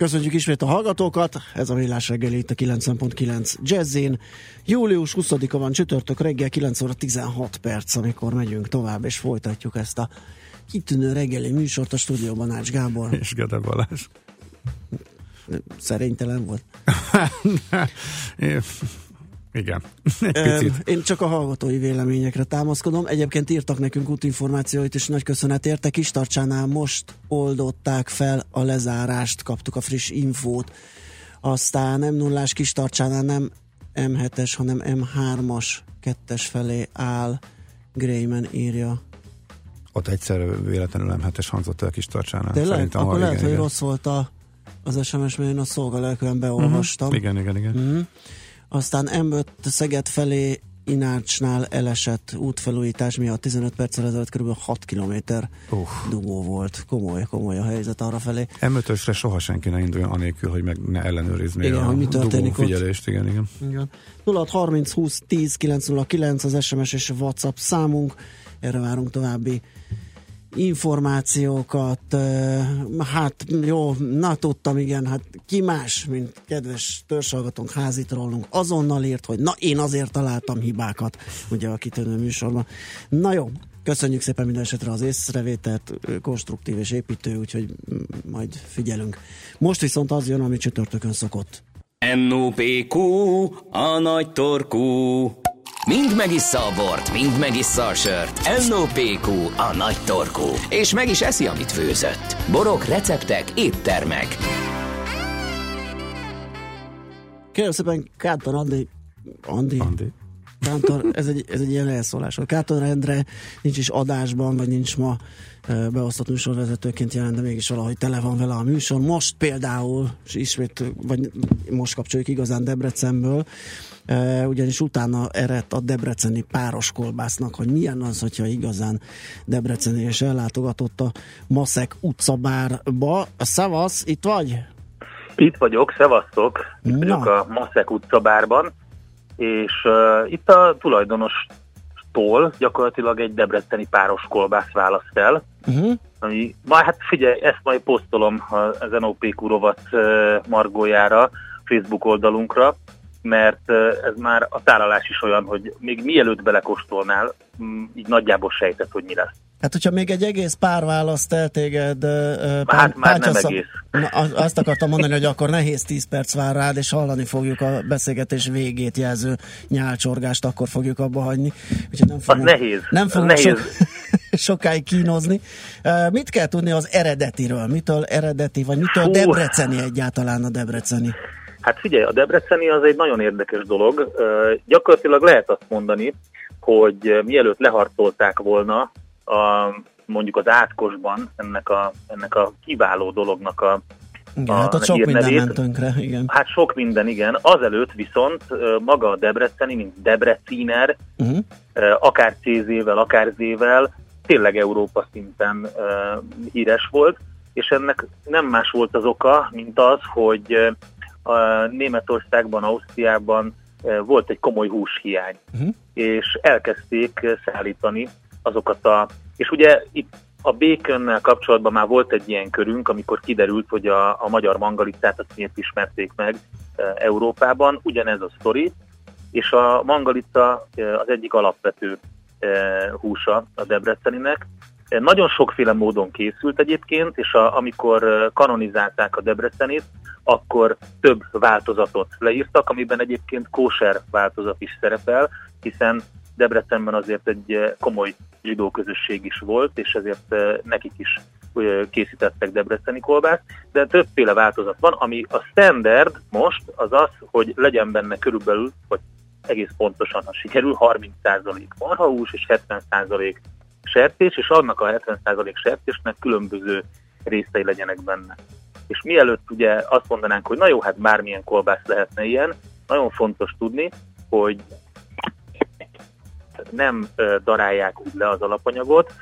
Köszönjük ismét a hallgatókat, ez a Villás reggeli itt a 9.9 Jazzin. Július 20-a van csütörtök reggel 9 óra 16 perc, amikor megyünk tovább és folytatjuk ezt a kitűnő reggeli műsort a stúdióban Ács Gábor. És Gede Balázs. Szerénytelen volt. Igen. Egy Én csak a hallgatói véleményekre támaszkodom. Egyébként írtak nekünk útinformációit, és nagy köszönet érte. Kistarcsánál most oldották fel a lezárást, kaptuk a friss infót. Aztán m 0 Kistarcsánál nem M7-es, hanem M3-as kettes felé áll. Greyman írja. Ott egyszer véletlenül M7-es hangzott el Kistarcsánál. Tényleg? Szerintem Akkor lehet, igen, hogy igen. rossz volt a, az SMS, mert én a szolgalelkűen beolvastam. Uh-huh. Igen, igen, igen. Uh-huh aztán M5 Szeged felé Inácsnál elesett útfelújítás miatt 15 perccel ezelőtt kb. 6 km uh. dugó volt. Komoly, komoly a helyzet arra felé. M5-ösre soha senki ne induljon anélkül, hogy meg ne ellenőrizni igen, a hogy mi történik figyelést. Igen, igen. igen. 06 30 20 10 909 az SMS és WhatsApp számunk. Erre várunk további információkat, hát jó, na tudtam, igen, hát ki más, mint kedves törzsalgatónk, házitrollunk, azonnal írt, hogy na én azért találtam hibákat, ugye a kitűnő műsorban. Na jó, köszönjük szépen minden esetre az észrevételt, konstruktív és építő, úgyhogy majd figyelünk. Most viszont az jön, ami csütörtökön szokott. NOPQ, a nagy torkú. Mind megissza a bort, mind megissza a sört. NOPQ, a nagy torkú. És meg is eszi, amit főzött. Borok, receptek, éttermek. Kérem szépen, Kántor Andi... Andi? Andi. Kántor, ez egy, ez egy ilyen elszólás. Kántor Endre nincs is adásban, vagy nincs ma beosztott műsorvezetőként jelent, de mégis valahogy tele van vele a műsor. Most például, és ismét, vagy most kapcsoljuk igazán Debrecenből, ugyanis utána eredt a debreceni páros kolbásznak, hogy milyen az, hogyha igazán debreceni és ellátogatott a Maszek utcabárba. Szevasz, itt vagy? Itt vagyok, szevasztok, itt vagyok a Maszek utcabárban, és uh, itt a tulajdonos tól gyakorlatilag egy debreceni páros kolbász választ el. Uh-huh. Ami, majd hát figyelj, ezt majd posztolom az NOP kurovat margójára, Facebook oldalunkra, mert ez már a tálalás is olyan, hogy még mielőtt belekóstolnál, így nagyjából sejtett, hogy mi lesz. Hát, hogyha még egy egész pár választ el téged... Pár, hát már nem egész. Na, azt akartam mondani, hogy akkor nehéz 10 perc vár rád, és hallani fogjuk a beszélgetés végét jelző nyálcsorgást, akkor fogjuk abba hagyni. Úgyhogy nem fogunk, az nehéz. Nem fogunk nehéz. So, sokáig kínozni. Mit kell tudni az eredetiről? Mitől eredeti, vagy mitől Hú. debreceni egyáltalán a debreceni? Hát figyelj, a debreceni az egy nagyon érdekes dolog. Gyakorlatilag lehet azt mondani, hogy mielőtt leharcolták volna a, mondjuk az átkosban ennek a, ennek a kiváló dolognak a igen, a, hát ott sok minden ment tönkre, igen. Hát sok minden, igen. Azelőtt viszont maga a Debreceni, mint Debreciner, uh-huh. akár CZ-vel, akár Z-vel, tényleg Európa szinten híres volt, és ennek nem más volt az oka, mint az, hogy Németországban, Ausztriában volt egy komoly húshiány, uh-huh. és elkezdték szállítani azokat a... És ugye itt a békönnel kapcsolatban már volt egy ilyen körünk, amikor kiderült, hogy a, a magyar mangalitát azt miért ismerték meg e, Európában. Ugyanez a sztori, és a mangalita az egyik alapvető húsa a Debreceninek. Nagyon sokféle módon készült egyébként, és a, amikor kanonizálták a Debrecenit, akkor több változatot leírtak, amiben egyébként kóser változat is szerepel, hiszen Debrecenben azért egy eh, komoly zsidó közösség is volt, és ezért eh, nekik is eh, készítettek debreceni kolbászt, de többféle változat van, ami a standard most az az, hogy legyen benne körülbelül, vagy egész pontosan, ha sikerül, 30% marhahús és 70% sertés, és annak a 70% sertésnek különböző részei legyenek benne. És mielőtt ugye azt mondanánk, hogy na jó, hát bármilyen kolbász lehetne ilyen, nagyon fontos tudni, hogy nem darálják úgy le az alapanyagot,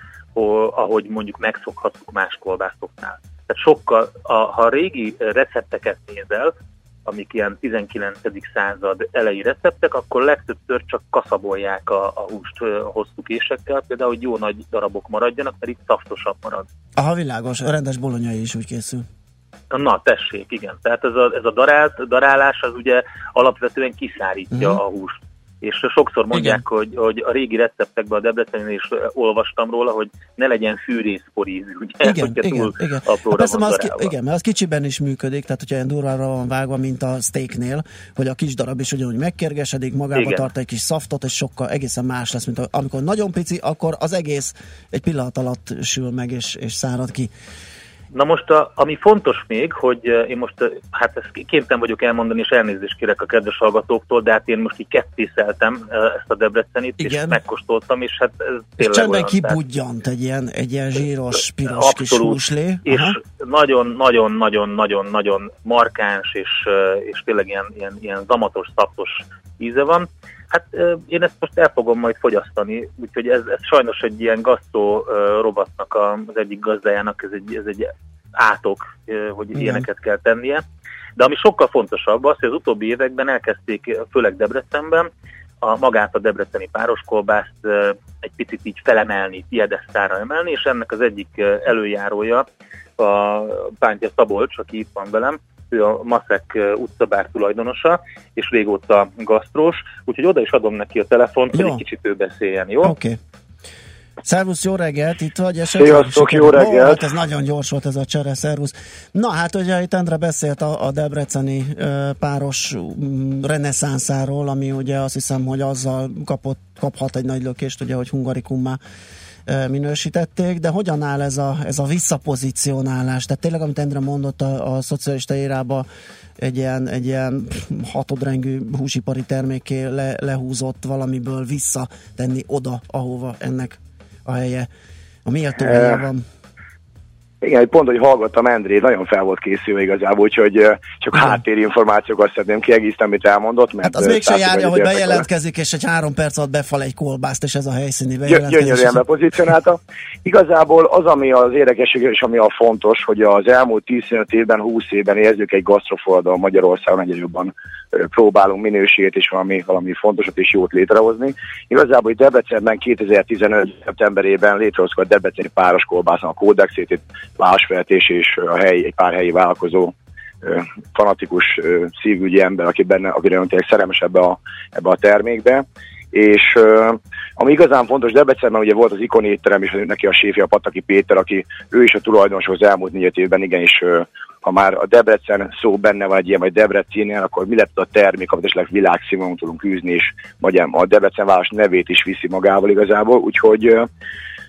ahogy mondjuk megszokhatjuk más kolbászoknál. Tehát sokkal, a, ha a régi recepteket nézel, amik ilyen 19. század elejé receptek, akkor legtöbbször csak kaszabolják a, a húst hosszú késekkel, például, hogy jó nagy darabok maradjanak, mert itt szaftosabb marad. Aha, világos, a rendes bolonyai is úgy készül. Na, tessék, igen. Tehát ez a, ez a darált, darálás az ugye alapvetően kiszárítja uh-huh. a húst és sokszor mondják, hogy, hogy a régi receptekben a Debrecenén is olvastam róla, hogy ne legyen fűrészporíz, ugye? Igen, igen, igen. Hát persze, az igen, mert az kicsiben is működik, tehát hogyha ilyen durvára van vágva, mint a steaknél, hogy a kis darab is ugyanúgy megkérgesedik, magába igen. tart egy kis szaftot, és sokkal egészen más lesz, mint amikor nagyon pici, akkor az egész egy pillanat alatt sül meg, és, és szárad ki. Na most, a, ami fontos még, hogy eh, én most, eh, hát ezt kénytelen vagyok elmondani, és elnézést kérek a kedves hallgatóktól, de hát én most így kettészeltem eh, ezt a Debrecenit, Igen. és megkóstoltam, és hát ez És csendben kibudjant egy ilyen, egy ilyen zsíros, piros abszolút, kis húslé. És nagyon-nagyon-nagyon-nagyon-nagyon markáns, és, és tényleg ilyen, ilyen, ilyen zamatos, szapos íze van. Hát én ezt most el fogom majd fogyasztani, úgyhogy ez, ez sajnos egy ilyen gasztó rovatnak az egyik gazdájának, ez egy, ez egy átok, hogy Igen. ilyeneket kell tennie. De ami sokkal fontosabb az, hogy az utóbbi években elkezdték, főleg Debrecenben, a magát a debreceni pároskolbászt egy picit így felemelni, piedesztára emelni, és ennek az egyik előjárója a Pántja Szabolcs, aki itt van velem, ő a Maszek utcabár tulajdonosa, és régóta gasztrós, úgyhogy oda is adom neki a telefont, hogy egy kicsit ő beszéljen, jó? Oké. Okay. Szervusz, jó reggelt, itt vagy esetleg? Sziasztok, jó reggelt! Oh, hát ez nagyon gyors volt ez a csere, szervusz. Na hát ugye itt Endre beszélt a, a debreceni uh, páros um, reneszánszáról, ami ugye azt hiszem, hogy azzal kapott, kaphat egy nagy lökést, ugye, hogy hungarikummá minősítették, de hogyan áll ez a, ez a visszapozicionálás? Tehát tényleg, amit Endre mondott a, a szocialista érába, egy ilyen, egy ilyen hatodrengű húsipari terméké le, lehúzott valamiből visszatenni oda, ahova ennek a helye, a méltó helye van. Igen, pont, hogy hallgattam Endré, nagyon fel volt készülve igazából, úgyhogy csak Igen. háttérinformációkat szeretném kiegészíteni, amit elmondott. Mert hát az mégse járja, hogy bejelentkezik, és egy három perc alatt befal egy kolbászt, és ez a helyszíni bejelentkezés. Gyönyörűen bepozícionálta. Igazából az, ami az érdekesség, és ami a fontos, hogy az elmúlt 15 évben, 20 évben érzük egy gasztroforradalom Magyarországon egyre jobban próbálunk minőséget és valami, valami fontosat és jót létrehozni. Igazából hogy Debrecenben 2015. szeptemberében létrehoztuk a Debreceni páros kolbászon a kódexét, itt Lásfeltés és a hely, egy pár helyi vállalkozó fanatikus szívügyi ember, aki benne, aki tényleg szerelmes ebbe a, ebbe a termékbe. És ami igazán fontos, Debrecenben ugye volt az ikon étterem, és neki a séfje, a Pataki Péter, aki ő is a tulajdonos az elmúlt négy évben igenis ha már a Debrecen szó benne van egy ilyen, vagy Debrecennél, akkor mi lett a termék, amit esetleg világszínvonalon tudunk űzni, és vagy a Debrecen város nevét is viszi magával igazából, úgyhogy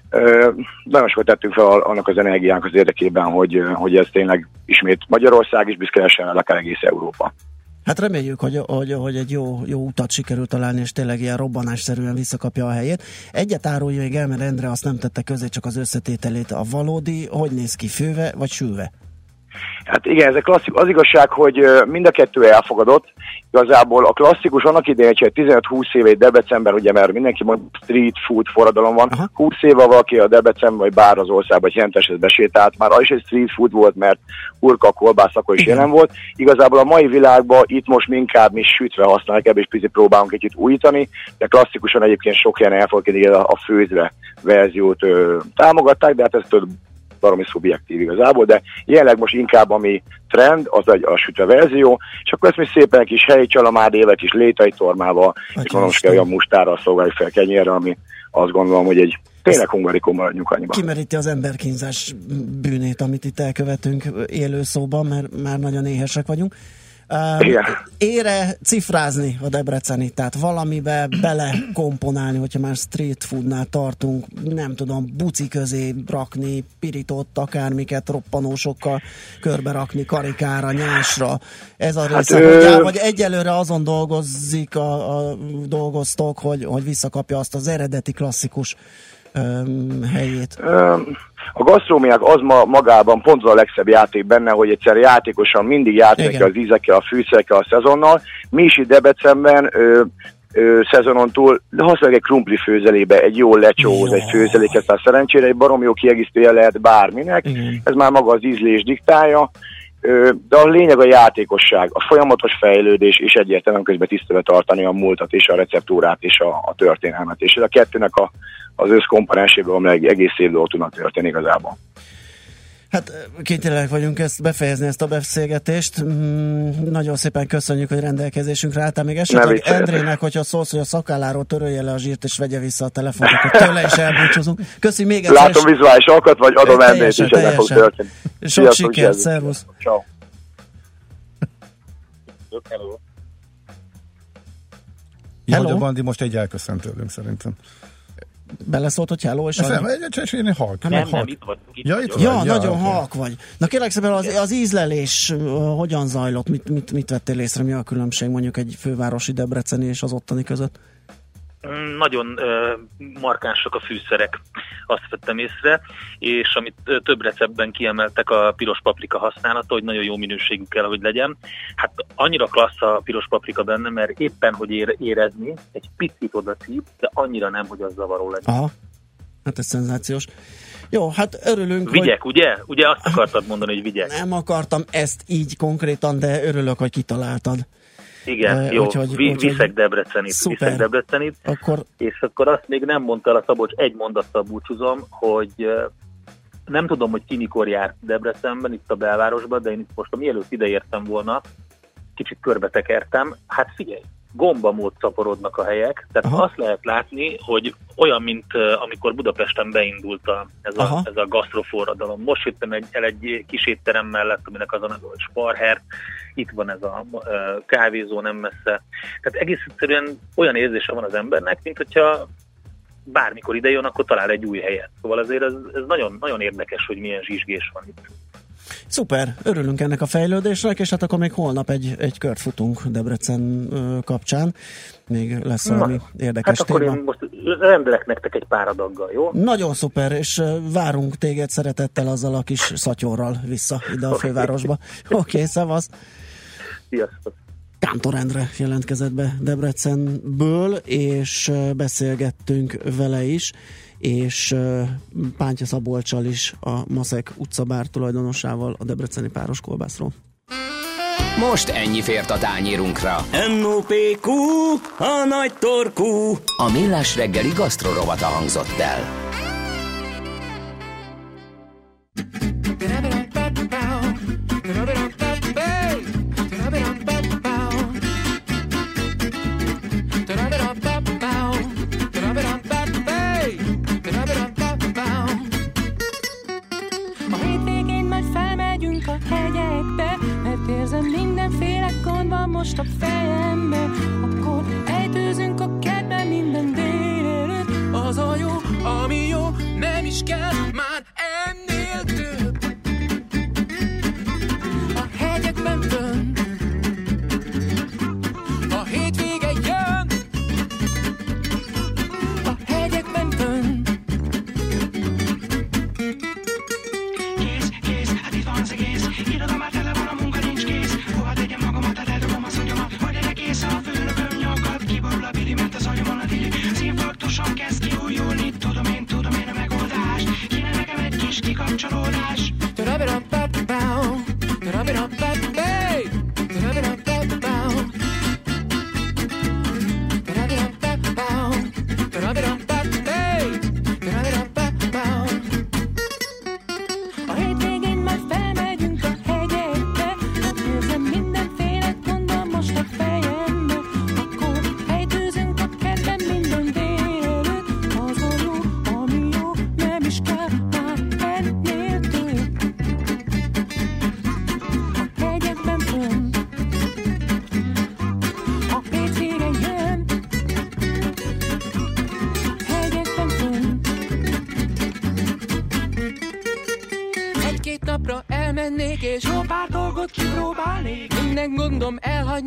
ö, nagyon sokat tettünk fel annak az energiánk az érdekében, hogy, hogy ez tényleg ismét Magyarország is büszke lehessen, akár egész Európa. Hát reméljük, hogy, hogy, hogy egy jó, jó utat sikerült találni, és tényleg ilyen robbanásszerűen visszakapja a helyét. Egyet árulja még el, mert Endre azt nem tette közé, csak az összetételét. A valódi, hogy néz ki, főve vagy sülve? Hát igen, ez a klasszik, az igazság, hogy mind a kettő elfogadott. Igazából a klasszikus annak idején, hogy 15-20 éve Debrecenben, ugye, mert mindenki mond street food forradalom van, Aha. 20 éve valaki a Debrecen vagy bár az országban jelentesen besétált, már az is egy street food volt, mert urka, kolbász akkor is igen. jelen volt. Igazából a mai világban itt most inkább mi sütve használjuk, ebből is picit próbálunk kicsit újítani, de klasszikusan egyébként sok helyen elfogadják a, a főzve verziót ö, támogatták, de hát ez több baromi szubjektív igazából, de jelenleg most inkább ami trend, az egy a sütve verzió, és akkor ezt mi szépen kis helyi csalamád éve, kis létai tormával, és mondom, hogy olyan mustárral szolgáljuk fel kenyérre, ami azt gondolom, hogy egy tényleg hungarikum maradjunk annyiban. Kimeríti az emberkínzás bűnét, amit itt elkövetünk élő szóban, mert már nagyon éhesek vagyunk. Igen. Ére cifrázni a Debreceni, tehát valamibe bele komponálni, hogyha már street foodnál tartunk, nem tudom, buci közé rakni, pirított akármiket roppanósokkal körbe rakni, karikára, nyásra. Ez a része, hát, hogy, ő... vagy egyelőre azon dolgozik, a, a dolgoztok, hogy, hogy visszakapja azt az eredeti klasszikus um, helyét. Um, A gasztrómiák az ma magában pont az a legszebb játék benne, hogy egyszer játékosan mindig játszik az ízekkel, a fűszerekkel, a szezonnal. Mi is itt Debrecenben ö, ö, szezonon túl használjuk egy krumpli főzelébe, egy jó lecsóhoz, egy főzeléket, tehát szerencsére egy barom jó kiegészítője lehet bárminek, Igen. ez már maga az ízlés diktálja, de a lényeg a játékosság, a folyamatos fejlődés, és egyértelműen közben tisztelet tartani a múltat és a receptúrát és a, a történelmet, és ez a kettőnek a, az összkomponenséből, amely egész évből tudnak történni igazából. Hát kénytelenek vagyunk ezt befejezni, ezt a beszélgetést. Mm, nagyon szépen köszönjük, hogy rendelkezésünkre álltál. Még esetleg Endrének, hogyha szólsz, hogy a szakálláról törölje le a zsírt és vegye vissza a telefont, akkor tőle is elbúcsúzunk. Köszi még egyszer. Látom vizuális alkat, vagy adom Endrét is, ennek fog történni. Sok sikert, szervusz. Ciao. Hello. Hello. Jó, a Bandi most egy elköszönt tőlünk szerintem beleszólt, hogy hello, és... Nem, egy, én halk. Nem, nem, nem, itt vagy. Itt ja, itt ja, ja, nagyon okay. halk vagy. Na kérlek szépen, az, az ízlelés hogyan zajlott? Mit, mit, mit vettél észre? Mi a különbség mondjuk egy fővárosi Debreceni és az ottani között? Nagyon markánsak a fűszerek, azt vettem észre, és amit több receptben kiemeltek a piros paprika használata, hogy nagyon jó minőségű kell, hogy legyen. Hát annyira klassz a piros paprika benne, mert éppen, hogy ér, érezni, egy picit oda szív, de annyira nem, hogy az zavaró legyen. Aha. Hát ez szenzációs. Jó, hát örülünk, Vigyek, hogy... ugye? Ugye azt akartad mondani, hogy vigyek. Nem akartam ezt így konkrétan, de örülök, hogy kitaláltad. Igen, uh, jó, úgyhogy, vi, úgyhogy viszek Debrecenit, szuper. viszek Debrecenit, akkor... és akkor azt még nem mondta a Szabocs, egy mondattal búcsúzom, hogy nem tudom, hogy ki mikor járt Debrecenben, itt a belvárosban, de én itt most, mielőtt ideértem volna, kicsit körbetekertem, hát figyelj, gombamód szaporodnak a helyek, tehát Aha. azt lehet látni, hogy olyan, mint uh, amikor Budapesten beindult a, ez, a, ez a gasztroforradalom. Most jöttem egy, el egy kis étterem mellett, aminek az a neve, hogy Sparher, itt van ez a uh, kávézó nem messze. Tehát egész egyszerűen olyan érzése van az embernek, mint hogyha bármikor ide jön, akkor talál egy új helyet. Szóval azért ez, ez nagyon, nagyon érdekes, hogy milyen zsizsgés van itt. Szuper, örülünk ennek a fejlődésnek, és hát akkor még holnap egy, egy kört futunk Debrecen kapcsán. Még lesz valami Na, érdekes hát akkor téma. én most rendelek nektek egy pár adaggal, jó? Nagyon szuper, és várunk téged szeretettel azzal a kis szatyorral vissza ide a fővárosba. Oké, okay, szavasz! Sziasztok! Kántor Endre jelentkezett be Debrecenből, és beszélgettünk vele is és Pántya Szabolcsal is a Maszek utcabár tulajdonosával a Debreceni páros kolbászról. Most ennyi fért a tányérunkra. M.O.P.Q. A nagy torkú. A millás reggeli gasztrorovata hangzott el.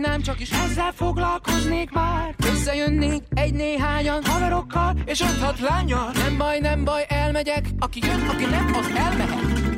Elhagynám, csak is ezzel foglalkoznék már. Összejönnék egy néhányan haverokkal, és öt hat lányal. Nem baj, nem baj, elmegyek, aki jön, aki nem, az elmehet.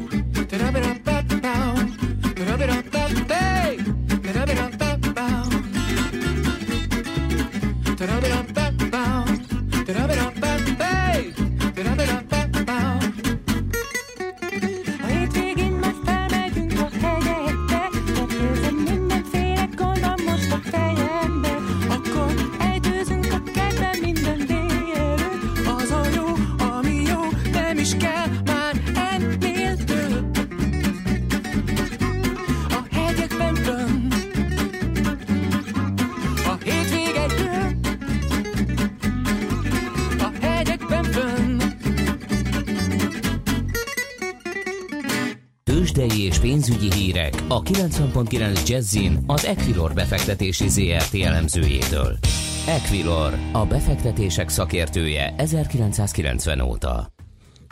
Tőzsdei és pénzügyi hírek a 90.9 Jazzin az Equilor befektetési ZRT elemzőjétől. Equilor, a befektetések szakértője 1990 óta.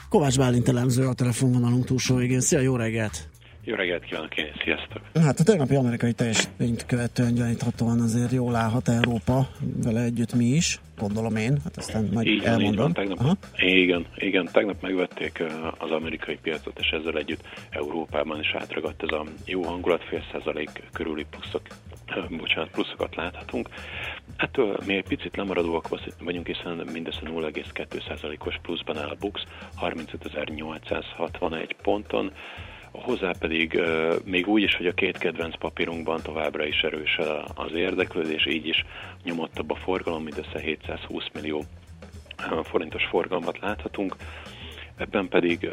Kovács Bálint elemző a telefonvonalunk túlsó végén. Szia, jó reggelt! Jó reggelt kívánok én, sziasztok! Hát a tegnapi amerikai teljesítményt követően gyaníthatóan azért jól állhat Európa, vele együtt mi is, gondolom én, hát aztán majd így elmondom. van, tegnap, Aha. igen, igen, tegnap megvették az amerikai piacot, és ezzel együtt Európában is átragadt ez a jó hangulat, fél százalék körüli pluszok, bocsánat, pluszokat láthatunk. Ettől mi egy picit lemaradóak vagyunk, hiszen mindössze 0,2 százalékos pluszban áll a Bux, 35.861 ponton, Hozzá pedig még úgy is, hogy a két kedvenc papírunkban továbbra is erős az érdeklődés, így is nyomottabb a forgalom, mindössze 720 millió forintos forgalmat láthatunk. Ebben pedig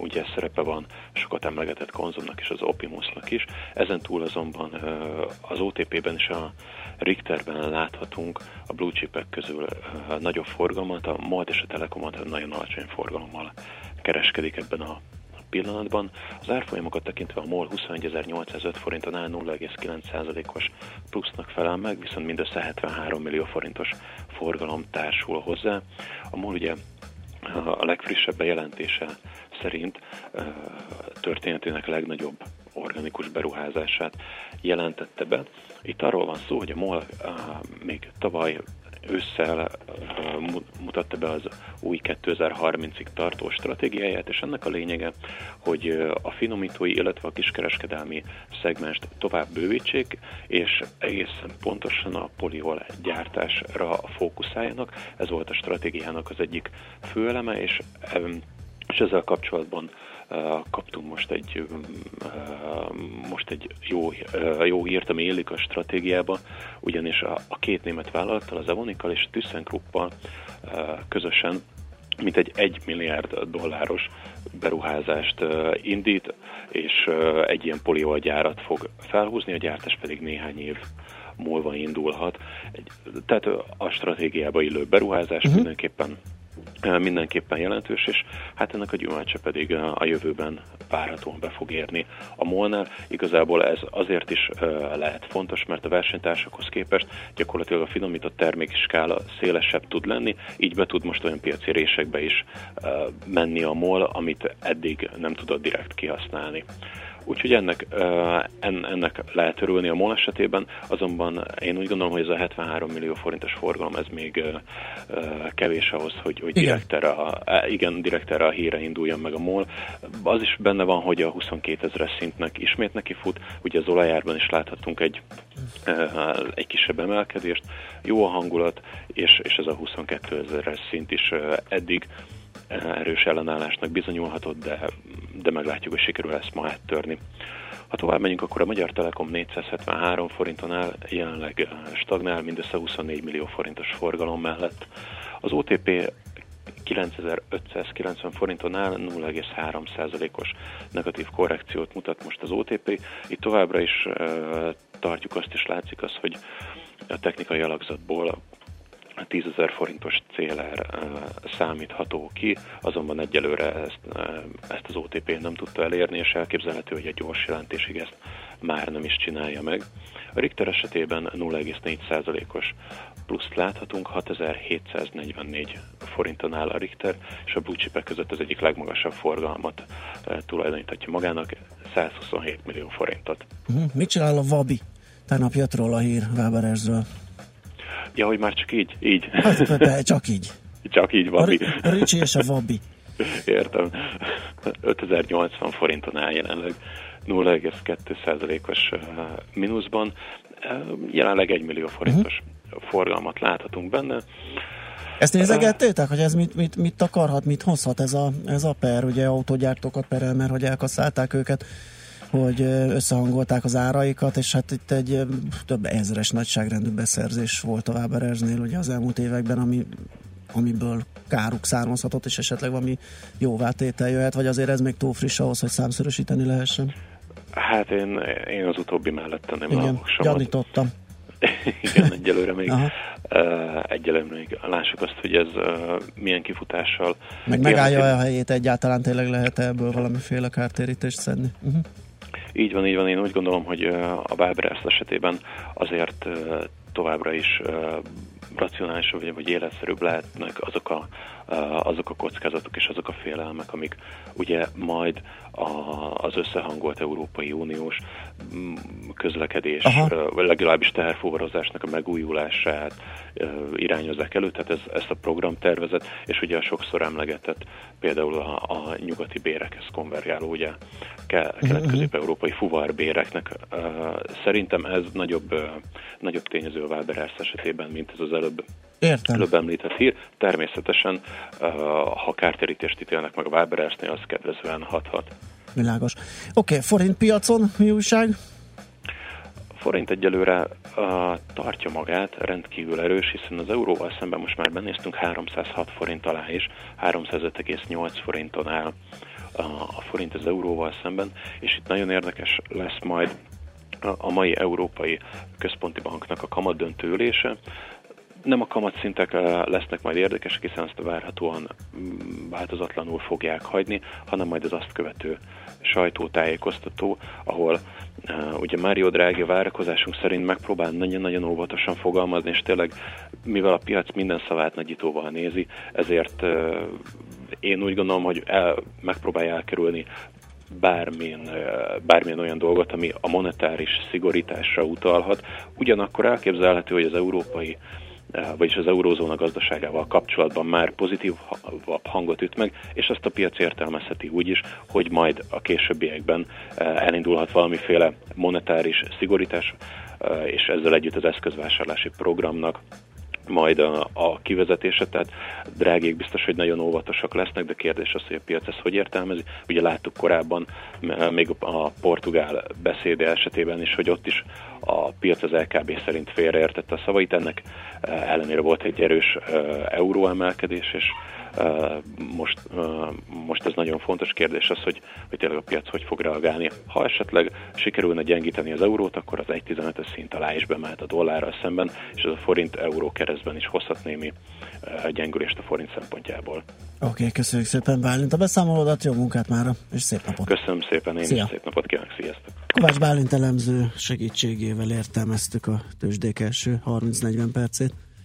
ugye szerepe van sokat emlegetett konzumnak és az Opimusnak is. Ezen túl azonban az OTP-ben és a Richterben láthatunk a blue chipek közül nagyobb forgalmat, a MOL és a Telekomot nagyon alacsony forgalommal kereskedik ebben a pillanatban. Az árfolyamokat tekintve a MOL 21.805 forinton áll 0,9%-os plusznak felel meg, viszont mindössze 73 millió forintos forgalom társul hozzá. A MOL ugye a legfrissebb bejelentése szerint történetének legnagyobb organikus beruházását jelentette be. Itt arról van szó, hogy a MOL még tavaly ősszel mutatta be az új 2030-ig tartó stratégiáját, és ennek a lényege, hogy a finomítói, illetve a kiskereskedelmi szegmest tovább bővítsék, és egészen pontosan a poliol gyártásra fókuszáljanak. Ez volt a stratégiának az egyik főeleme, és, em, és ezzel kapcsolatban kaptunk most egy most egy jó, jó hírt, ami élik a stratégiába, ugyanis a, a két német vállalattal, az Evonikkal és a ThyssenKruppal közösen mint egy 1 milliárd dolláros beruházást uh, indít, és egy ilyen poliolgyárat fog felhúzni, a gyártás pedig néhány év múlva indulhat. Egy, tehát a stratégiába illő beruházás uh-huh. mindenképpen mindenképpen jelentős, és hát ennek a gyümölcse pedig uh, a jövőben várhatóan be fog érni a molnál. Igazából ez azért is uh, lehet fontos, mert a versenytársakhoz képest gyakorlatilag a finomított termékskála szélesebb tud lenni, így be tud most olyan piaci résekbe is menni a MOL, amit eddig nem tudott direkt kihasználni. Úgyhogy ennek, en, ennek lehet örülni a MOL esetében, azonban én úgy gondolom, hogy ez a 73 millió forintos forgalom, ez még kevés ahhoz, hogy, hogy Igen. direkt erre, a, e, igen, direkt erre a híre induljon meg a MOL. Az is benne van, hogy a 22 ezeres szintnek ismét neki fut, ugye az olajárban is láthatunk egy, egy kisebb emelkedést, jó a hangulat, és, és ez a 22 ezeres szint is eddig erős ellenállásnak bizonyulhatott, de, de meglátjuk, hogy sikerül ezt ma áttörni. Ha tovább megyünk, akkor a Magyar Telekom 473 forinton áll, jelenleg eh, stagnál mindössze 24 millió forintos forgalom mellett. Az OTP 9590 forinton áll 0,3%-os negatív korrekciót mutat most az OTP. Itt továbbra is uh, tartjuk azt, és látszik az, hogy a technikai alakzatból 10 ezer forintos célár uh, számítható ki, azonban egyelőre ezt, uh, ezt az OTP nem tudta elérni, és elképzelhető, hogy egy gyors jelentésig ezt már nem is csinálja meg. A Richter esetében 0,4%-os pluszt láthatunk, 6744 forinton áll a Richter, és a blue chipek között az egyik legmagasabb forgalmat uh, tulajdoníthatja magának, 127 millió forintot. Uh-huh. Mit csinál a Vabi? Tegnap jött róla a hír Weberesről. Ja, hogy már csak így? Így. Hát, de csak így. Csak így. Ri- a Ricsi és a Vabi. Értem. 5080 forinton áll jelenleg 0,2%-os uh, mínuszban. Jelenleg 1 millió forintos uh-huh. forgalmat láthatunk benne. Ezt nézegettétek, hogy ez mit, mit, mit takarhat, mit hozhat ez a, ez a per, ugye autógyártókat perel, mert hogy elkasszálták őket, hogy összehangolták az áraikat, és hát itt egy több ezeres nagyságrendű beszerzés volt a Waberersnél ugye az elmúlt években, ami, amiből káruk származhatott, és esetleg valami jóvátétel jöhet, vagy azért ez még túl friss ahhoz, hogy számszerűsíteni lehessen? Hát én, én az utóbbi mellett tenném a Igen, voksomat. gyanítottam. Igen, egyelőre még, Aha. uh, egyelőre még lássuk azt, hogy ez uh, milyen kifutással. Meg megállja a helyét egyáltalán tényleg lehet ebből valamiféle kártérítést szedni. Uh-huh. Így van, így van. Én úgy gondolom, hogy a Bábrász esetében azért továbbra is racionálisabb vagy, vagy életszerűbb lehetnek azok a, azok a kockázatok és azok a félelmek, amik ugye majd a, az összehangolt Európai Uniós mm, közlekedés, Aha. legalábbis teherfuvarozásnak a megújulását irányozzák elő, tehát ez, ezt a programtervezet, és ugye a sokszor emlegetett például a, a nyugati bérekhez konvergáló, ugye ke- kelet-közép-európai fuvárbéreknek. Szerintem ez nagyobb, nagyobb tényező a Waberers esetében, mint ez az előbb Értem. előbb említett hír. Természetesen, uh, ha kártérítést ítélnek meg a Waberersnél, az kedvezően hathat. Világos. Oké, okay, forint piacon mi újság? Forint egyelőre uh, tartja magát, rendkívül erős, hiszen az euróval szemben most már benéztünk 306 forint alá is, 305,8 forinton áll uh, a forint az euróval szemben, és itt nagyon érdekes lesz majd a- a mai Európai Központi Banknak a kamat döntőülése. Nem a kamatszintek eh, lesznek majd érdekesek, hiszen azt várhatóan mm, változatlanul fogják hagyni, hanem majd az azt követő sajtótájékoztató, ahol uh, ugye Mário Draghi várakozásunk szerint megpróbál nagyon-nagyon óvatosan fogalmazni, és tényleg, mivel a piac minden szavát nagyítóval nézi, ezért uh, én úgy gondolom, hogy el, megpróbálja elkerülni bármilyen, bármilyen olyan dolgot, ami a monetáris szigorításra utalhat. Ugyanakkor elképzelhető, hogy az európai eh, vagyis az eurózóna gazdaságával kapcsolatban már pozitív ha- hangot üt meg, és azt a piac értelmezheti úgy is, hogy majd a későbbiekben eh, elindulhat valamiféle monetáris szigorítás, eh, és ezzel együtt az eszközvásárlási programnak majd a, a kivezetése, tehát drágék biztos, hogy nagyon óvatosak lesznek, de kérdés az, hogy a piac ezt hogy értelmezi. Ugye láttuk korábban, még a portugál beszéde esetében is, hogy ott is a piac az LKB szerint félreértette a szavait, ennek eh, ellenére volt egy erős eh, euróemelkedés, és eh, most, most ez nagyon fontos kérdés az, hogy, hogy tényleg a piac hogy fog reagálni. Ha esetleg sikerülne gyengíteni az eurót, akkor az 1.15-es szint alá is bemelt a dollárral szemben, és ez a forint-euró keresztben is hozhat némi gyengülést a forint szempontjából. Oké, okay, köszönjük szépen Bálint a beszámolódat, jó munkát mára, és szép napot. Köszönöm szépen, én Szia. is szép napot kívánok, sziasztok! Kovács Bálint elemző segítségével értelmeztük a tőzsdék első 30-40 percét.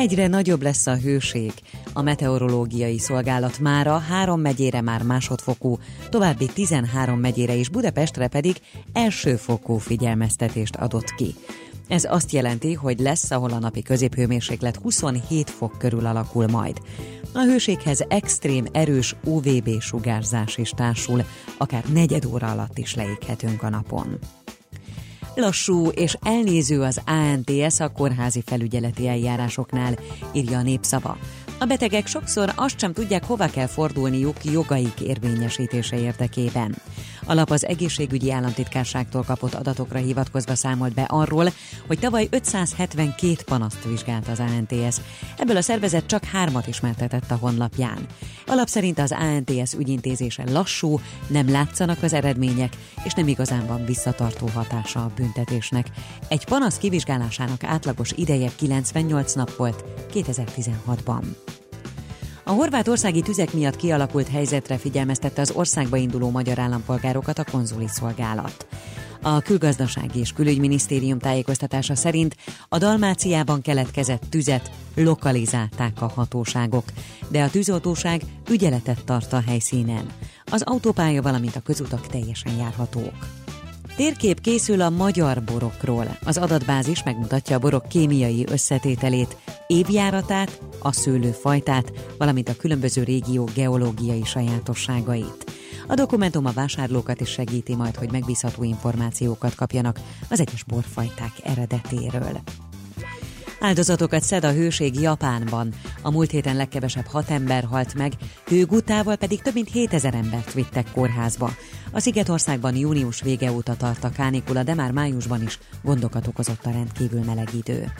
Egyre nagyobb lesz a hőség. A meteorológiai szolgálat mára három megyére már másodfokú, további 13 megyére és Budapestre pedig elsőfokú figyelmeztetést adott ki. Ez azt jelenti, hogy lesz, ahol a napi középhőmérséklet 27 fok körül alakul majd. A hőséghez extrém erős UVB sugárzás is társul, akár negyed óra alatt is leéghetünk a napon. Lassú és elnéző az ANTS a kórházi felügyeleti eljárásoknál, írja a népszava. A betegek sokszor azt sem tudják, hova kell fordulniuk jogaik érvényesítése érdekében. A lap az egészségügyi államtitkárságtól kapott adatokra hivatkozva számolt be arról, hogy tavaly 572 panaszt vizsgált az ANTS. Ebből a szervezet csak hármat ismertetett a honlapján. Alap szerint az ANTS ügyintézése lassú, nem látszanak az eredmények, és nem igazán van visszatartó hatása a büntetésnek. Egy panasz kivizsgálásának átlagos ideje 98 nap volt 2016-ban. A horvátországi tüzek miatt kialakult helyzetre figyelmeztette az országba induló magyar állampolgárokat a konzuli szolgálat. A külgazdasági és külügyminisztérium tájékoztatása szerint a Dalmáciában keletkezett tüzet lokalizálták a hatóságok, de a tűzoltóság ügyeletet tart a helyszínen. Az autópálya, valamint a közutak teljesen járhatók. Térkép készül a magyar borokról. Az adatbázis megmutatja a borok kémiai összetételét, évjáratát, a szőlőfajtát, valamint a különböző régió geológiai sajátosságait. A dokumentum a vásárlókat is segíti majd, hogy megbízható információkat kapjanak az egyes borfajták eredetéről. Áldozatokat szed a hőség Japánban. A múlt héten legkevesebb hat ember halt meg, hőgutával pedig több mint 7000 embert vittek kórházba. A Szigetországban június vége óta tart a kánikula, de már májusban is gondokat okozott a rendkívül meleg idő.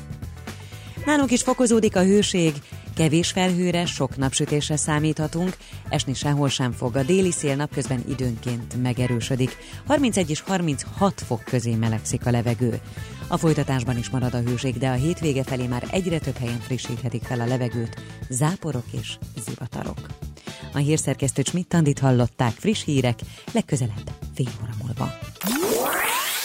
Nálunk is fokozódik a hőség, kevés felhőre, sok napsütésre számíthatunk, esni sehol sem fog, a déli szél napközben időnként megerősödik, 31 és 36 fok közé melegszik a levegő. A folytatásban is marad a hőség, de a hétvége felé már egyre több helyen frissíthetik fel a levegőt, záporok és zivatarok. A hírszerkesztő Schmidt-Tandit hallották, friss hírek, legközelebb fél óra múlva.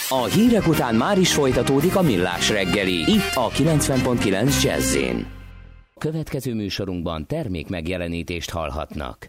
A hírek után már is folytatódik a millás reggeli, itt a 90.9 jazz Következő műsorunkban termék megjelenítést hallhatnak.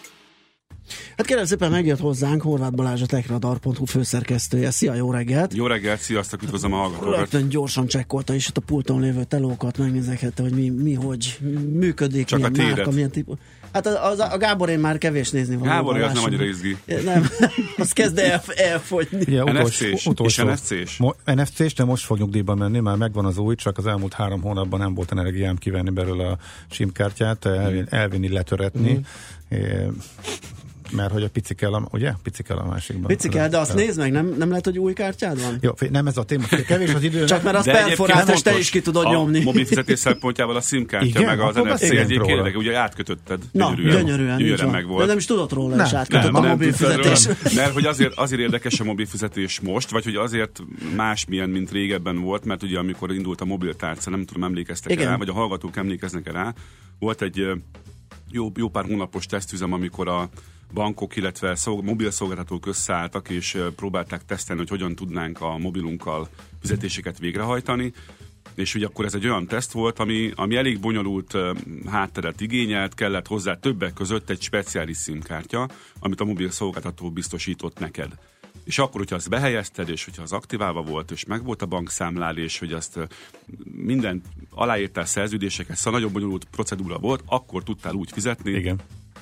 Hát kérem szépen megjött hozzánk Horváth Balázs a techradar.hu főszerkesztője. Szia, jó reggelt! Jó reggelt, sziasztok, üdvözlöm a hallgatókat. Rögtön gyorsan csekkolta is ott a pulton lévő telókat, megnézegette, hogy mi, mi hogy működik, Csak milyen a téret. márka, milyen típus. Hát az, az, a Gábor én már kevés nézni van. Gábor, az nem annyira izgi. Nem, az kezd el, elfogyni. Ugye, NFC-s, és utolsó, NFC-s. Mo- NFC-s, de most fog nyugdíjba menni, már megvan az új, csak az elmúlt három hónapban nem volt energiám kivenni belőle a simkártyát, elvinni, elvinni letöretni. Mm. Mert hogy a pici kell, a, ugye? Pici kell a másikban. Pici kell, de azt nézd meg, nem, nem lehet, hogy új kártyád van? Jó, nem ez a téma, kevés az idő. Csak mert az De egyébként perforált, és te is ki tudod a nyomni. mobil fizetés szempontjából a SIM-kártya, Igen? meg az NFC egyébként, ugye átkötötted. Na, gyönyörűen, gyönyörűen meg volt. De nem is tudod róla, Nem, és nem, átkötött a nem mobil tudtad róla, fizetés. Mert hogy azért, azért érdekes a mobil fizetés most, vagy hogy azért másmilyen, mint régebben volt, mert ugye amikor indult a mobiltárca, nem tudom, emlékeztek rá, vagy a hallgatók emlékeznek rá, volt egy jó, jó pár hónapos tesztüzem, amikor a bankok, illetve szolg- mobil szolgáltatók összeálltak, és próbálták tesztelni, hogy hogyan tudnánk a mobilunkkal fizetéseket végrehajtani. És ugye akkor ez egy olyan teszt volt, ami, ami elég bonyolult hátteret igényelt, kellett hozzá többek között egy speciális SIM-kártya, amit a mobil szolgáltató biztosított neked. És akkor, hogyha azt behelyezted, és hogyha az aktiválva volt, és meg volt a bankszámlálés, hogy azt minden aláírtál szerződéseket, szóval nagyon bonyolult procedúra volt, akkor tudtál úgy fizetni, Igen.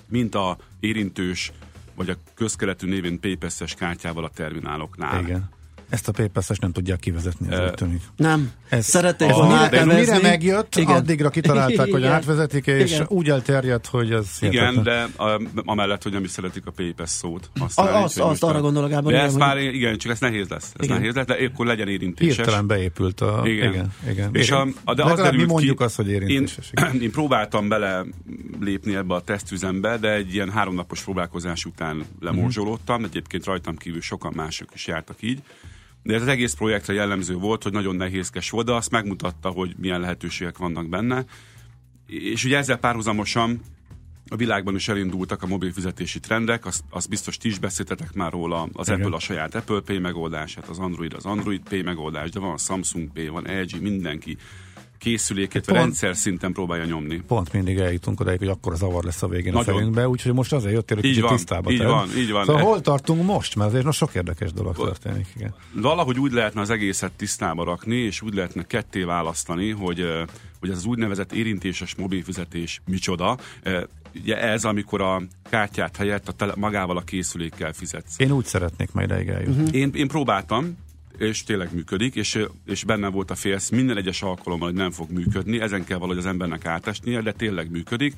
Mint a érintős, vagy a közkeletű névén PayPass-es kártyával a termináloknál. Igen. Ezt a PayPass-es nem tudják kivezetni, ez úgy tűnik. Nem. Ez Szerették ez volna mire, átnevezni. mire megjött, Igen. Addigra kitalálták, hogy Igen. átvezetik, és Igen. úgy elterjedt, hogy ez Igen, hihetetlen. de a, amellett, hogy nem is szeretik a PayPass szót. A- Aztán azt- így, hogy azt arra a- gondolok, Gábor, De ez hogy- már, igen, csak ez nehéz lesz. Ez Igen. nehéz lesz, de akkor legyen érintéses. Hirtelen beépült a... Igen. Igen, igen. És a, a, de az mi mondjuk ki, azt, hogy érintéses. Én, igen. én próbáltam bele lépni ebbe a tesztüzembe, de egy ilyen háromnapos próbálkozás után lemorzsolódtam. Egyébként rajtam kívül sokan mások is jártak így. De ez az egész projektre jellemző volt, hogy nagyon nehézkes volt, de azt megmutatta, hogy milyen lehetőségek vannak benne. És ugye ezzel párhuzamosan a világban is elindultak a mobil fizetési trendek, azt, azt biztos ti is beszéltetek már róla, az Igen. Apple a saját Apple Pay megoldását, az Android az Android Pay megoldás, de van Samsung Pay, van LG, mindenki készüléket, Pont- rendszer szinten próbálja nyomni. Pont mindig eljutunk odáig, hogy akkor zavar lesz a végén Nagyon. a fejünkbe, úgyhogy most azért jöttél, hogy Így kicsit van, tisztába így tedd. van, így van. Szóval E- hol tartunk most? Mert azért most sok érdekes dolog történik. Igen. Valahogy úgy lehetne az egészet tisztába rakni, és úgy lehetne ketté választani, hogy, hogy ez az úgynevezett érintéses mobilfizetés micsoda. Ugye ez, amikor a kártyát helyett a tele, magával a készülékkel fizetsz. Én úgy szeretnék majd ideig eljutni. Uh-huh. Én, én próbáltam, és tényleg működik, és, és benne volt a félsz minden egyes alkalommal, hogy nem fog működni, ezen kell valahogy az embernek átesnie, de tényleg működik.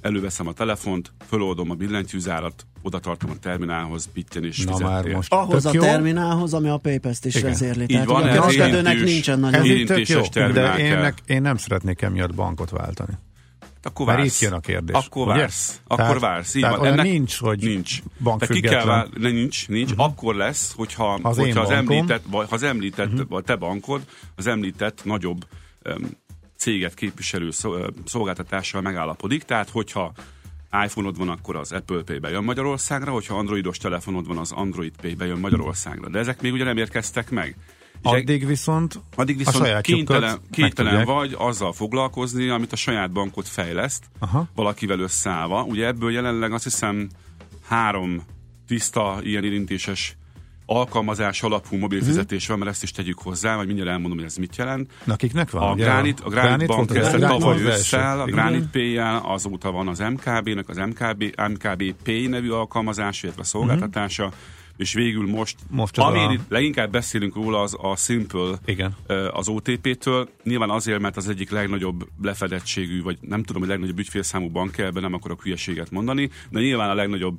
Előveszem a telefont, föloldom a billentyűzárat, oda tartom a terminálhoz, pitten és Na fizettél. már most. Ahhoz Tök a jó. terminálhoz, ami a PayPass-t is Igen. vezérli. Így Tehát van, ugye ez érintős. nincsen tök jó, Érintéses de én, kell. nek, én nem szeretnék emiatt bankot váltani. Akkor Mert vársz. itt jön a kérdés. Akkor ugye? vársz. Akkor Tehát- vársz. Így tehát van. Ennek nincs, hogy nincs. bankfüggetlen. Ki kell vár... ne, nincs, nincs. Uh-huh. Akkor lesz, hogyha Az hogyha az bankom. említett, vagy ha az említett, uh-huh. vagy te bankod, az említett nagyobb um, céget képviselő szolgáltatással megállapodik. Tehát, hogyha iPhone-od van, akkor az Apple Pay bejön Magyarországra, hogyha Androidos telefonod van, az Android Pay bejön Magyarországra. De ezek még ugye nem érkeztek meg. Addig viszont, Addig viszont kénytelen, kénytelen vagy azzal foglalkozni, amit a saját bankot fejleszt, Aha. valakivel összeállva. Ugye ebből jelenleg azt hiszem három tiszta, ilyen érintéses alkalmazás alapú mobil Mhm. fizetés van, mert ezt is tegyük hozzá, majd mindjárt elmondom, hogy ez mit jelent. Nakiknek van? A? Granit, a Granit Bank kezdte tavaly ősszel, a. Granit Pay-jel, azóta van az MKB-nek az MKB, MKB Pay nevű alkalmazás, illetve szolgáltatása, és végül most, Most amin a- itt leginkább beszélünk róla, az a Simple Igen. az OTP-től. Nyilván azért, mert az egyik legnagyobb lefedettségű, vagy nem tudom, hogy legnagyobb ügyfélszámú bank ebben nem akarok hülyeséget mondani, de nyilván a legnagyobb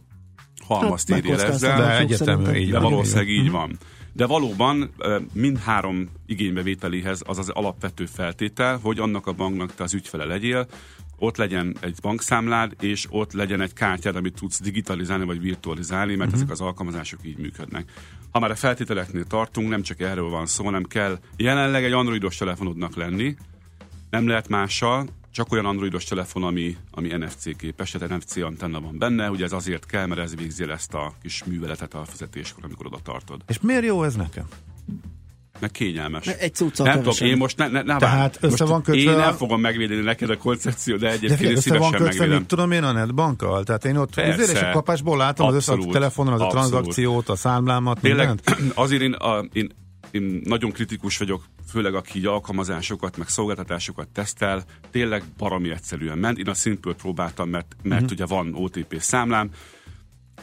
halmazt Hát, érje ezzel. De egyetemű, így De van. valószínűleg így így van. De valóban ö, mind három igénybevételéhez az az alapvető feltétel, hogy annak a banknak te az ügyfele legyél, ott legyen egy bankszámlád, és ott legyen egy kártyád, amit tudsz digitalizálni vagy virtualizálni, mert Mhm. ezek az alkalmazások így működnek. Ha már a feltételeknél tartunk, nem csak erről van szó, hanem kell jelenleg egy androidos telefonodnak lenni, nem lehet mással, csak olyan androidos telefon, ami, ami NFC képes, tehát NFC antenna van benne, ugye ez azért kell, mert ez végzi el ezt a kis műveletet a fizetéskor, amikor oda tartod. És miért jó ez nekem? Meg kényelmes. Egy cuccal Nem tudom, én most ne, ne, ne Tehát várj. össze most van kötve Én a- nem fogom megvédeni neked a koncepció, de De egyébként figyelj, én össze van szívesen kötve, megvédem. mit tudom én, a netbankkal? Tehát én ott Persze. és a kapásból látom az össze a Abszolút. telefonon, az a Abszolút. tranzakciót, a számlámat, Tényleg, mindent. azért én, a, én, én nagyon kritikus vagyok, főleg aki alkalmazásokat, meg szolgáltatásokat tesztel, tényleg baromi egyszerűen ment. Én a Simple próbáltam, mert, mert Mhm. ugye van OTP számlám,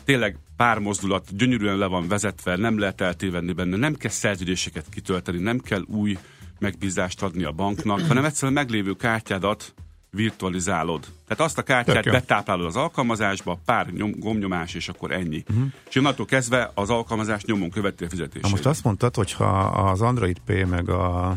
tényleg pár mozdulat gyönyörűen le van vezetve, nem lehet eltévenni benne, nem kell szerződéseket kitölteni, nem kell új megbízást adni a banknak, hanem egyszerűen meglévő kártyádat virtualizálod. Tehát azt a kártyát Tök jó. betáplálod az alkalmazásba, pár nyom, gomnyomás, és akkor ennyi. Uh-huh. És onnantól kezdve az alkalmazás nyomon követi a fizetését. Most azt mondtad, hogy ha az Android Pay meg a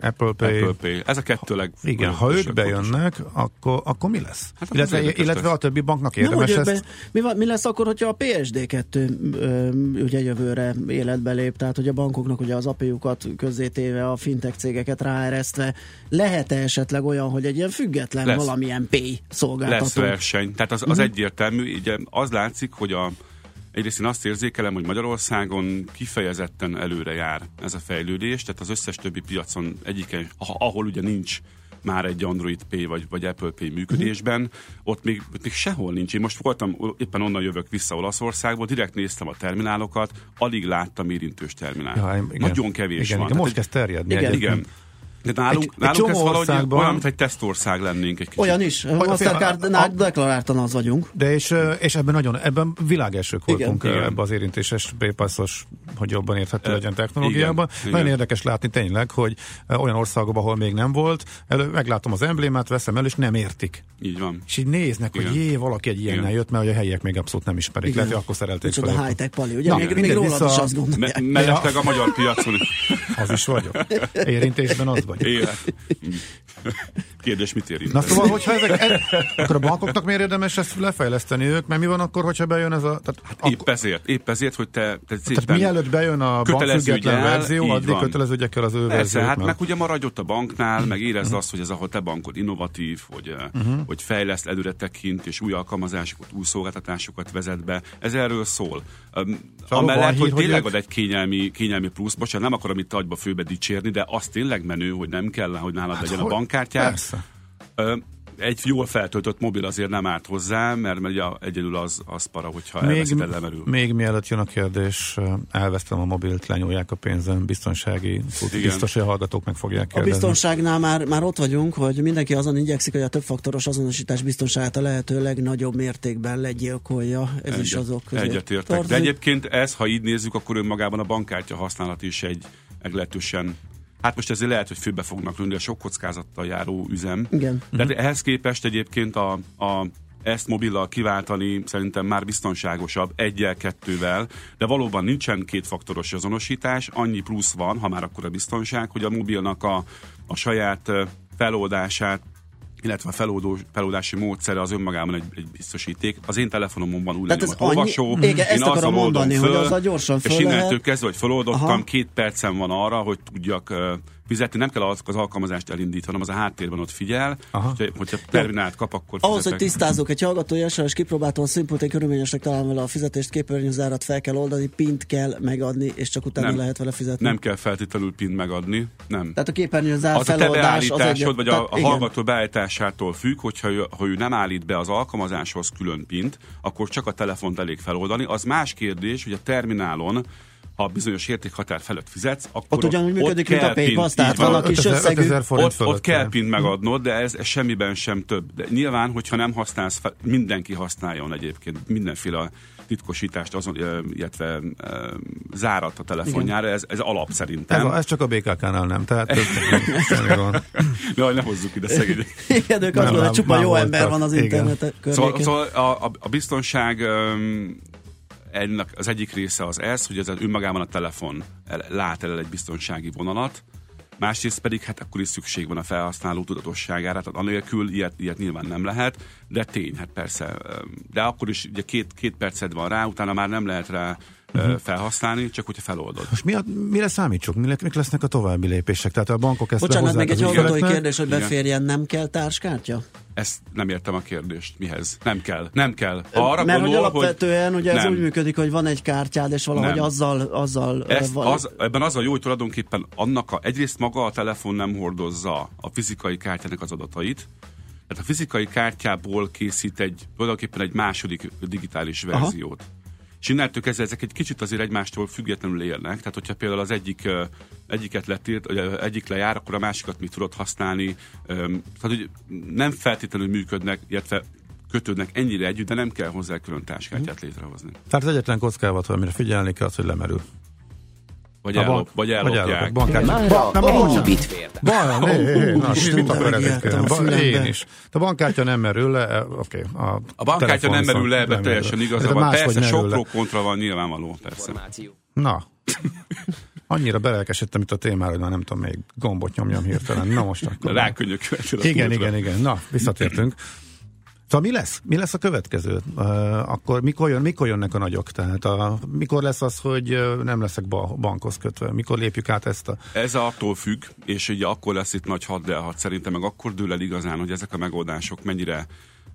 Apple Pay, Apple Pay. Ez a kettő leg... igen, ha ők bejönnek, akkor, akkor mi lesz? Hát illetve, illetve a többi banknak Nem, érdemes hogy ezt... be, mi, van, mi lesz akkor, hogyha a PSD2 ö, ugye jövőre életbe lép, tehát hogy a bankoknak ugye az API-ukat közzétéve, a fintech cégeket ráeresztve, lehet-e esetleg olyan, hogy egy ilyen független Lesz. valamilyen pay szolgáltató? lesz verseny. Tehát az, az Mhm. egyértelmű, ugye az látszik, hogy a Egyrészt én azt érzékelem, hogy Magyarországon kifejezetten előre jár ez a fejlődés, tehát az összes többi piacon egyiken, ah- ahol ugye nincs már egy Android Pay vagy, vagy Apple Pay működésben, Mhm. ott még, ott még sehol nincs. Én most voltam, éppen onnan jövök vissza Olaszországból, direkt néztem a terminálokat, alig láttam érintős terminált. Ja, igen. Nagyon kevés Igen, van. igen, most kezd terjedni Igen, igen. De nálunk, Egy- egy nálunk csomó ez valahogy országban- olyan, mint egy tesztország lennénk egy kicsit. Olyan is, a Mastercardnál deklaráltan az vagyunk. De és, és ebben nagyon, ebben világelsők voltunk Igen. Ebben az érintéses Paypassos, hogy jobban érthető legyen technológiában. igen, Nagyon igen. érdekes látni tényleg, hogy olyan országokban, ahol még nem volt, elő, meglátom az emblémát, veszem el, és nem értik. Így van. És így néznek, Igen. hogy jé, valaki egy ilyennel jött, mert hogy a helyiek még abszolút nem ismerik. Igen. Lehet, hogy akkor szerelték Micsoda fel. high-tech pali, ugye? Na, még, még rólad is azt gondolják. A magyar piacon Az is vagyok. Érintésben az vagy. élet. Kérdés, mit érint? Na szóval, hogyha ezek, e, akkor a bankoknak miért érdemes ezt lefejleszteni ők, mert mi van akkor, hogyha bejön ez a... Tehát, Hát épp ezért, épp ezért, hogy te, te tehát szépen mielőtt bejön a köteleződj bankfüggetlen el, verzió, addig van. köteleződjek el az ő Persze, hát mert- meg ugye maradj ott a banknál, meg érezd azt, hogy ez ahol te bankod innovatív, hogy, uh-huh. hogy fejleszt, előre tekint, és új alkalmazásokat, új szolgáltatásokat vezet be. Ez erről szól. Um, amellett, hogy tényleg ad egy kényelmi, kényelmi plusz, bocsánat, nem akarom itt agyba főbe dicsérni, de az tényleg menő, hogy nem kell, hogy nálad legyen a bankkártyád. Egy jól feltöltött mobil azért nem árt hozzá, mert ugye egyedül az, az para, hogyha Még, lemerül. még mielőtt jön a kérdés, elvesztem a mobilt, lenyúlják a pénzem, biztonsági, Igen. biztos, hogy a hallgatók meg fogják A kérdezni. biztonságnál már, már ott vagyunk, hogy mindenki azon igyekszik, hogy a többfaktoros azonosítás biztonságát a lehető legnagyobb mértékben legyilkolja. Ez is azok közé Egyetértek. De egyébként ez, ha így nézzük, akkor önmagában a bankkártya használat is egy meglehetősen Hát most ezért lehet, hogy főbe fognak lőni a sok kockázattal járó üzem. Igen. De ehhez képest egyébként a, a ezt mobillal kiváltani szerintem már biztonságosabb, egyel, kettővel, de valóban nincsen kétfaktoros azonosítás, annyi plusz van, ha már akkor a biztonság, hogy a mobilnak a, a saját feloldását illetve a feloldó, feloldási módszere az önmagában egy, egy biztosíték. Az én telefonomon Tehát ez lenyomat olvasó, annyi- Igen, én oldom mondani, föl, hogy azzal gyorsan föl És innentől lehet. kezdve, hogy feloldottam, Aha. két percem van arra, hogy tudjak uh, fizetni, nem kell az, az alkalmazást elindítani, hanem az a háttérben ott figyel, Aha. hogyha, hogyha terminált kap, akkor Ahhoz, hogy fizetek. tisztázzuk, egy hallgatói SMS kipróbáltam a színpultén körülményesnek találom vele a fizetést, képernyőzárat fel kell oldani, pint kell megadni, és csak utána Nem. lehet vele fizetni. Nem kell feltétlenül PIN megadni, nem. Tehát a képernyőzár Az a te feloldás az egy... vagy a, tehát a hallgató beállításától függ, hogyha ő, ha ő nem állít be az alkalmazáshoz külön pint, akkor csak a telefont elég feloldani. Az más kérdés, hogy a terminálon ha bizonyos értékhatár felett fizetsz, akkor Ott ugyanúgy működik, mint a PayPass, tehát van. van a kis 5000 összegű- 5000 forint ott, ott kell pint megadnod, de ez, ez semmiben sem több. De nyilván, hogyha nem használsz, fel, mindenki használjon egyébként mindenféle titkosítást, azon, illetve zárat a telefonjára, ez, ez alap szerintem. Ez, ez csak a BKK-nál nem, tehát. Jaj, ne hozzuk ide szegény. Igen, ők azt gondolják, csupa jó ember van az Igen. internet környékén. Szóval, szóval a, a, a biztonság ennek az egyik része az ez, hogy ez önmagában a telefon el, lát el egy biztonsági vonalat, másrészt pedig hát akkor is szükség van a felhasználó tudatosságára, tehát anélkül ilyet, ilyet nyilván nem lehet, de tény, hát persze, de akkor is ugye két, két perced van rá, utána már nem lehet rá uh-huh. felhasználni, csak hogyha feloldod. Most mi a, mire számítsuk? Mi, mik lesznek a további lépések? Tehát a bankok ezt Bocsánat, még egy hallgatói kérdés, hogy Igen. beférjen, nem kell társkártya? Ezt nem értem a kérdést. Mihez? Nem kell. Nem kell. Ha arra Mert hogy gondol, alapvetően ugye ez nem. úgy működik, hogy van egy kártyád, és valahogy Nem. azzal, azzal Ezt van, az, ebben az a jó, hogy tulajdonképpen annak a, egyrészt maga a telefon nem hordozza a fizikai kártyának az adatait, tehát a fizikai kártyából készít egy, tulajdonképpen egy második digitális verziót. És innentől kezdve ezek egy kicsit azért egymástól függetlenül élnek. Tehát, hogyha például az egyik, egyiket ö, egyik lejár, akkor a másikat még tudod használni. Tehát, hogy nem feltétlenül működnek, illetve kötődnek ennyire együtt, de nem kell hozzá külön táskátyát létrehozni. Tehát az egyetlen kockázat, amire figyelni kell, az, hogy lemerül. Vagy, ellop, bank- vagy vagy ellopják. ellopják. Bankártya. Mára Ba- nem, ennyi bocsánat. Ba, hé, hé, hé, na, mit akar de ezek megijedtem kérni? a Ba- fülembe. Én is. A bankkártya nem merül le, e, oké. a, A bankkártya nem merül le, ebben teljesen igaza De van. Persze, sok pro kontra van, nyilvánvaló, persze. Na, annyira belelkesedtem itt a témára, hogy már nem tudom, még gombot nyomjam hirtelen. Na most akkor. Rákönyököltél a Igen, igen, igen. Na, visszatértünk. Szóval mi lesz? Mi lesz a következő? Akkor mikor, jön, mikor jönnek a nagyok? Tehát a, mikor lesz az, hogy nem leszek ba, bankhoz kötve? Mikor lépjük át ezt a... Ez attól függ, és ugye akkor lesz itt nagy haddelhat szerintem, meg akkor dől el igazán, hogy ezek a megoldások mennyire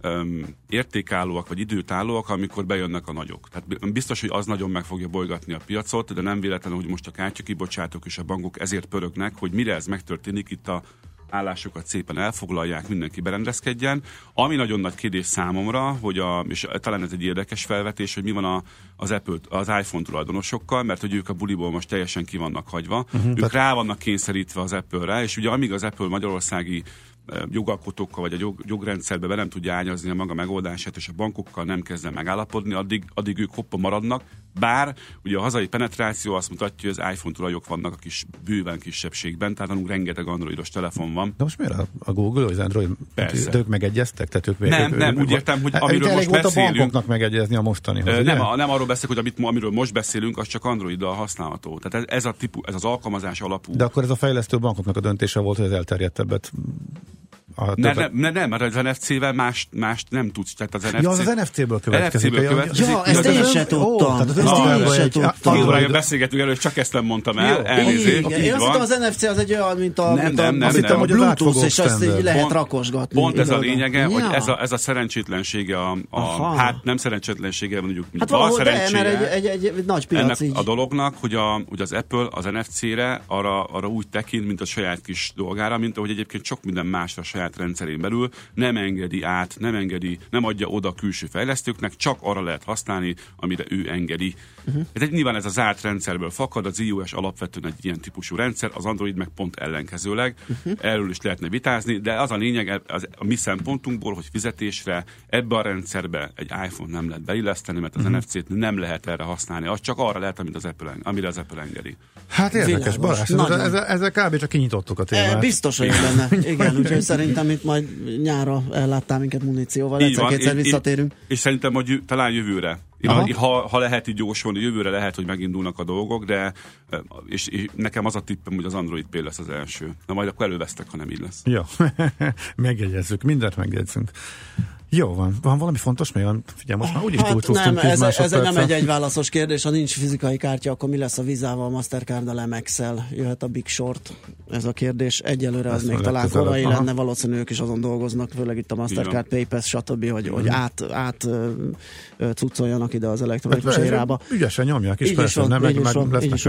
um, értékállóak, vagy időtállóak, amikor bejönnek a nagyok. Tehát biztos, hogy az nagyon meg fogja bolygatni a piacot, de nem véletlenül, hogy most a kártyakibocsátók és a bankok ezért pörögnek, hogy mire ez megtörténik itt a állásokat szépen elfoglalják, mindenki berendezkedjen. Ami nagyon nagy kérdés számomra, hogy a, és talán ez egy érdekes felvetés, hogy mi van a, az Apple, az iPhone tulajdonosokkal, mert hogy ők a buliból most teljesen ki vannak hagyva. Uh-huh, ők tehát- rá vannak kényszerítve az Apple-re, és ugye amíg az Apple magyarországi eh, jogalkotókkal vagy a jog, jogrendszerbe be nem tudja ányazni a maga megoldását, és a bankokkal nem kezdne megállapodni, addig, addig ők hoppa maradnak, bár ugye a hazai penetráció azt mutatja, hogy az iPhone tulajok vannak a kis bőven kisebbségben, tehát nálunk rengeteg androidos telefon van. De most miért a, a Google, az Android? Persze. Ők megegyeztek? Tehát ők, Nem, ők, nem, ők, úgy értem, hogy Hát, amiről most volt beszélünk- a bankoknak megegyezni a mostanihoz, Ö, ugye? Nem, a- nem arról beszélek, hogy amit, amiről most beszélünk, az csak Androiddal használható. Tehát ez, ez, a tipu, ez az alkalmazás alapú. De akkor ez a fejlesztő bankoknak a döntése volt, hogy az elterjedtebbet a ne, többet- nem, ne, nem, mert az NFC-vel más, más nem tudsz. Tehát az NFC, Ja, az az NFC-ből következik. NFC-ből Ja, következik. Ja, ezt de én se Ó, tudtam. Ezt én se tudtam. Beszélgetünk elő, és csak ezt nem mondtam el. Jó. Elnézést. Én azt hittem az NFC az egy olyan, mint a, Nem, nem, nem, azt hittem, nem. hogy a Az Bluetooth, és azt így lehet Pont- rakosgatni. Pont ez a lényege, hogy ez a, ez a szerencsétlensége, a, a hát nem szerencsétlensége, mondjuk Hát szerencséje. mert egy, egy, egy, nagy piac ennek így. a dolognak, hogy, a, hogy az Apple az NFC-re arra, arra úgy tekint, mint a saját kis dolgára, mint ahogy egyébként sok minden másra a saját rendszerén belül nem engedi át, nem engedi, nem adja oda külső fejlesztőknek, csak arra lehet használni, amire ő engedi. Uh-huh. Ez nyilván ez a zárt rendszerből fakad, az iOS alapvetően egy ilyen típusú rendszer, az Android meg pont ellenkezőleg. Uh-huh. Erről is lehetne vitázni, de az a lényeg az, a mi szempontunkból, hogy fizetésre ebbe a rendszerbe egy iPhone nem lehet beilleszteni, mert az uh-huh. NFC-t nem lehet erre használni, az csak arra lehet, amit az Apple, amire az Apple engedi. Hát érdekes. Balázs. Ezzel, ezzel kb. csak kinyitottuk a E, témát. biztos vagyok benne. Igen, úgyhogy szerintem itt majd nyára elláttál minket munícióval. Egyszer-kétszer visszatérünk. És, és szerintem, hogy talán jövőre. Én, Aha. ha, ha lehet így jósolni, jövőre lehet, hogy megindulnak a dolgok, de és, és nekem az a tippem, hogy az Android P lesz az első. Na majd akkor elővesztek, ha nem így lesz. Jó, megjegyezzük, mindent megjegyzünk. Jó van. Van valami fontos még? Figyelj, most már úgyis Hát nem, 10 ez, ez nem egy egyválaszos kérdés, ha nincs fizikai kártya, akkor mi lesz a vizával, Mastercard, a Lemexel, jöhet a Big Short? Ez a kérdés. Egyelőre az még talán korai lenne, valószínűleg ők is azon dolgoznak, főleg itt a Mastercard, PayPass, stb., hogy, hogy át, át cuccoljanak ide az elektronikus Hát, érába. Ügyesen nyomják, és Így is persze, van, nem, így is meg van, így is.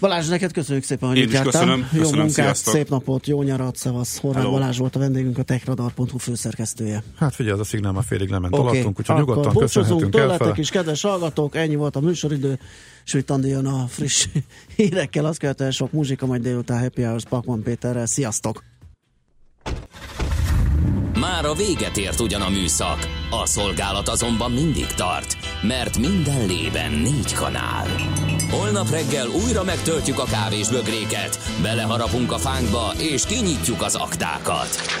Balázs, neked köszönjük szépen, hogy itt is jártál. köszönöm, Jó köszönöm, munkát, sziasztok. szép napot, jó nyarat, szevasz. Horváth. Balázs volt a vendégünk, a techradar.hu főszerkesztője. Hát figyelj, az a szignál már félig lement Oké, alattunk, úgyhogy akkor nyugodtan köszönhetünk tőletek elfele. is, kedves hallgatók, ennyi volt a műsoridő, és itt Andi jön a friss hírekkel, azt követően sok muzsika, majd délután Happy Hours Pakman Péterrel. Sziasztok! Már a véget ért ugyan a műszak, a szolgálat azonban mindig tart, mert minden lében négy kanál. Holnap reggel újra megtöltjük a kávés bögréket, beleharapunk a fánkba és kinyitjuk az aktákat.